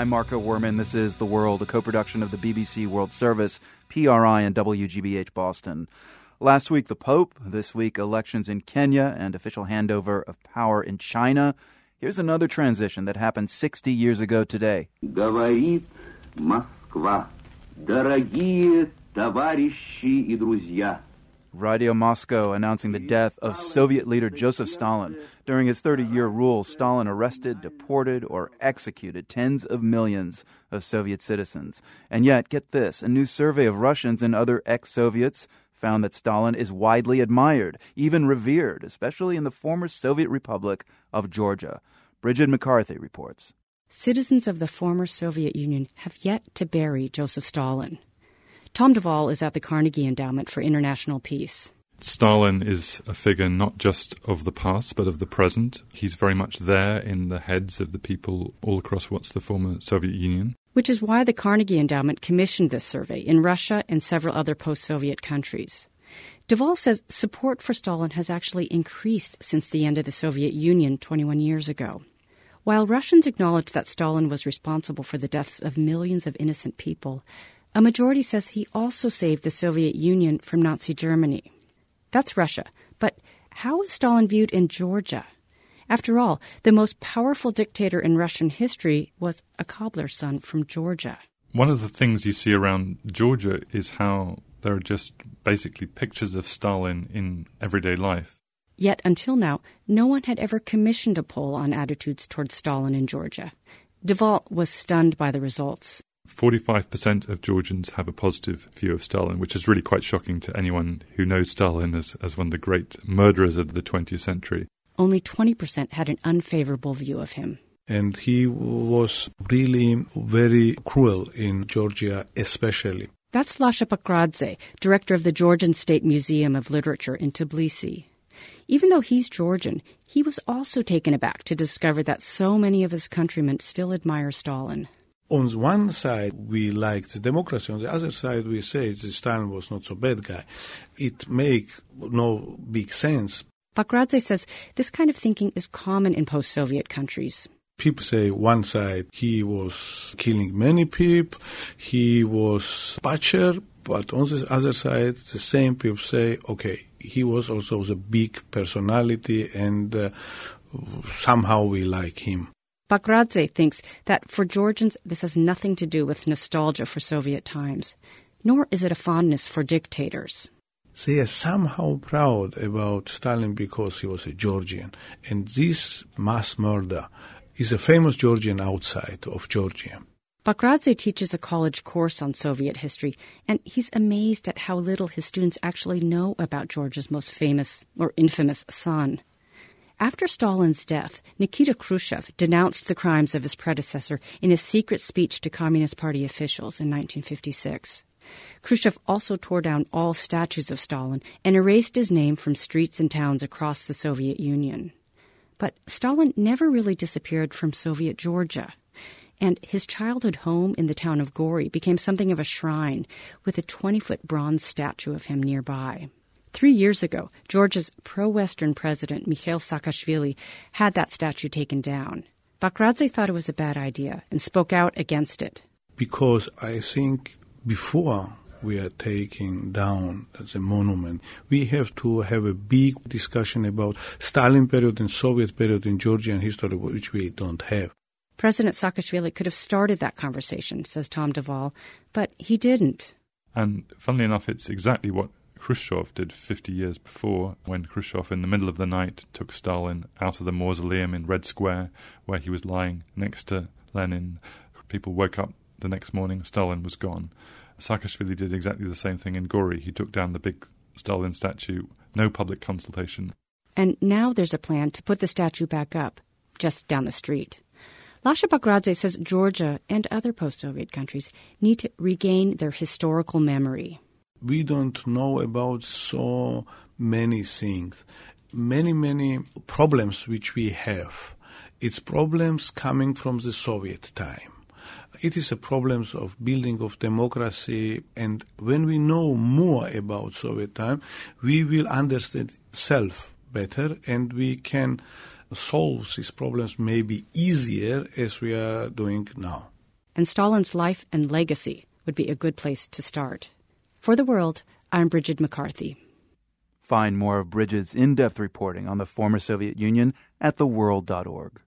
I'm Marco Werman. This is The World, a co production of the BBC World Service, PRI, and WGBH Boston. Last week, the Pope. This week, elections in Kenya and official handover of power in China. Here's another transition that happened 60 years ago today. Говорит Москва. Дорогие товарищи и друзья. Radio Moscow announcing the death of Soviet leader Joseph Stalin. During his 30 year rule, Stalin arrested, deported, or executed tens of millions of Soviet citizens. And yet, get this a new survey of Russians and other ex Soviets found that Stalin is widely admired, even revered, especially in the former Soviet Republic of Georgia. Bridget McCarthy reports. Citizens of the former Soviet Union have yet to bury Joseph Stalin. Tom de Waal is at the Carnegie Endowment for International Peace. Stalin is a figure not just of the past, but of the present. He's very much there in the heads of the people all across what's the former Soviet Union. Which is why the Carnegie Endowment commissioned this survey in Russia and several other post Soviet countries. de Waal says support for Stalin has actually increased since the end of the Soviet Union 21 years ago. While Russians acknowledge that Stalin was responsible for the deaths of millions of innocent people, a majority says he also saved the Soviet Union from Nazi Germany. That's Russia. But how is Stalin viewed in Georgia? After all, the most powerful dictator in Russian history was a cobbler's son from Georgia. One of the things you see around Georgia is how there are just basically pictures of Stalin in everyday life. Yet until now, no one had ever commissioned a poll on attitudes toward Stalin in Georgia. de Waal was stunned by the results. 45% of Georgians have a positive view of Stalin, which is really quite shocking to anyone who knows Stalin as, as one of the great murderers of the 20th century. Only 20% had an unfavorable view of him. And he was really very cruel in Georgia, especially. That's Lasha Bakradze, director of the Georgian State Museum of Literature in Tbilisi. Even though he's Georgian, he was also taken aback to discover that so many of his countrymen still admire Stalin on one side we liked democracy, on the other side we say Stalin was not so bad guy. It make no big sense. Bakradze says this kind of thinking is common in post-Soviet countries. People say one side he was killing many people, he was butcher, but on the other side the same people say, okay, he was also a big personality and uh, somehow we like him. Bakradze thinks that for Georgians, this has nothing to do with nostalgia for Soviet times, nor is it a fondness for dictators. They are somehow proud about Stalin because he was a Georgian. And this mass murder is a famous Georgian outside of Georgia. Bakradze teaches a college course on Soviet history, and he's amazed at how little his students actually know about Georgia's most famous or infamous son. After Stalin's death, Nikita Khrushchev denounced the crimes of his predecessor in a secret speech to Communist Party officials in 1956. Khrushchev also tore down all statues of Stalin and erased his name from streets and towns across the Soviet Union. But Stalin never really disappeared from Soviet Georgia. And his childhood home in the town of Gori became something of a shrine with a 20 foot bronze statue of him nearby. Three years ago, Georgia's pro Western president, Mikhail Saakashvili, had that statue taken down. Bakradze thought it was a bad idea and spoke out against it. Because I think before we are taking down the monument, we have to have a big discussion about Stalin period and Soviet period in Georgian history, which we don't have. President Saakashvili could have started that conversation, says Tom de Waal, but he didn't. And funnily enough, it's exactly what Khrushchev did 50 years before, when Khrushchev, in the middle of the night, took Stalin out of the mausoleum in Red Square, where he was lying next to Lenin. People woke up the next morning, Stalin was gone. Saakashvili did exactly the same thing in Gori. He took down the big Stalin statue, no public consultation. And now there's a plan to put the statue back up, just down the street. Lasha Bakradze says Georgia and other post Soviet countries need to regain their historical memory we don't know about so many things, many, many problems which we have. It's problems coming from the Soviet time. It is a problems of building of democracy, and when we know more about Soviet time, we will understand self better, and we can solve these problems maybe easier as we are doing now. and Stalin's life and legacy would be a good place to start. For the World, I'm Bridget McCarthy. Find more of Bridget's in depth reporting on the former Soviet Union at theworld.org.